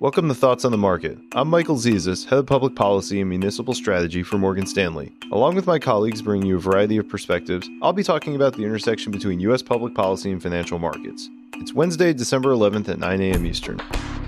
Welcome to Thoughts on the Market. I'm Michael Zezas, Head of Public Policy and Municipal Strategy for Morgan Stanley. Along with my colleagues bringing you a variety of perspectives, I'll be talking about the intersection between U.S. public policy and financial markets. It's Wednesday, December 11th at 9 a.m. Eastern.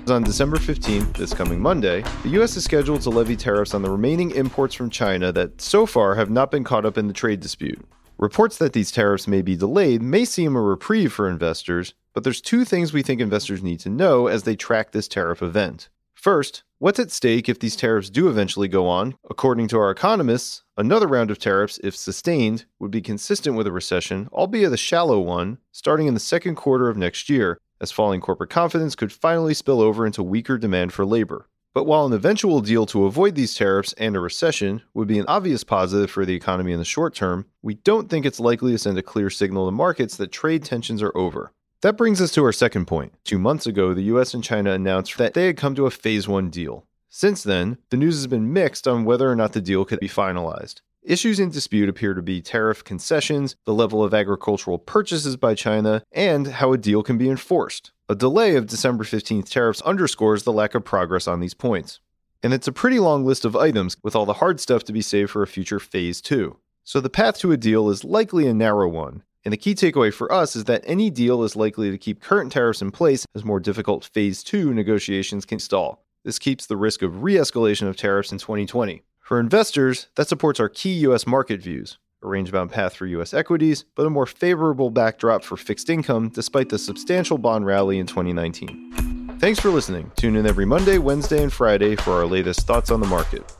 On December 15th, this coming Monday, the U.S. is scheduled to levy tariffs on the remaining imports from China that so far have not been caught up in the trade dispute. Reports that these tariffs may be delayed may seem a reprieve for investors, but there's two things we think investors need to know as they track this tariff event. First, what's at stake if these tariffs do eventually go on? According to our economists, another round of tariffs, if sustained, would be consistent with a recession, albeit a shallow one, starting in the second quarter of next year, as falling corporate confidence could finally spill over into weaker demand for labor. But while an eventual deal to avoid these tariffs and a recession would be an obvious positive for the economy in the short term, we don't think it's likely to send a clear signal to markets that trade tensions are over. That brings us to our second point. Two months ago, the US and China announced that they had come to a phase one deal. Since then, the news has been mixed on whether or not the deal could be finalized. Issues in dispute appear to be tariff concessions, the level of agricultural purchases by China, and how a deal can be enforced. A delay of December 15th tariffs underscores the lack of progress on these points. And it's a pretty long list of items, with all the hard stuff to be saved for a future phase 2. So the path to a deal is likely a narrow one, and the key takeaway for us is that any deal is likely to keep current tariffs in place as more difficult phase 2 negotiations can stall. This keeps the risk of re escalation of tariffs in 2020. For investors, that supports our key US market views a range bound path for US equities, but a more favorable backdrop for fixed income despite the substantial bond rally in 2019. Thanks for listening. Tune in every Monday, Wednesday, and Friday for our latest thoughts on the market.